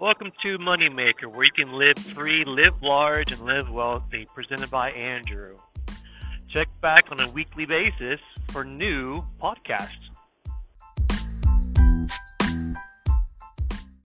Welcome to Moneymaker, where you can live free, live large, and live wealthy, presented by Andrew. Check back on a weekly basis for new podcasts.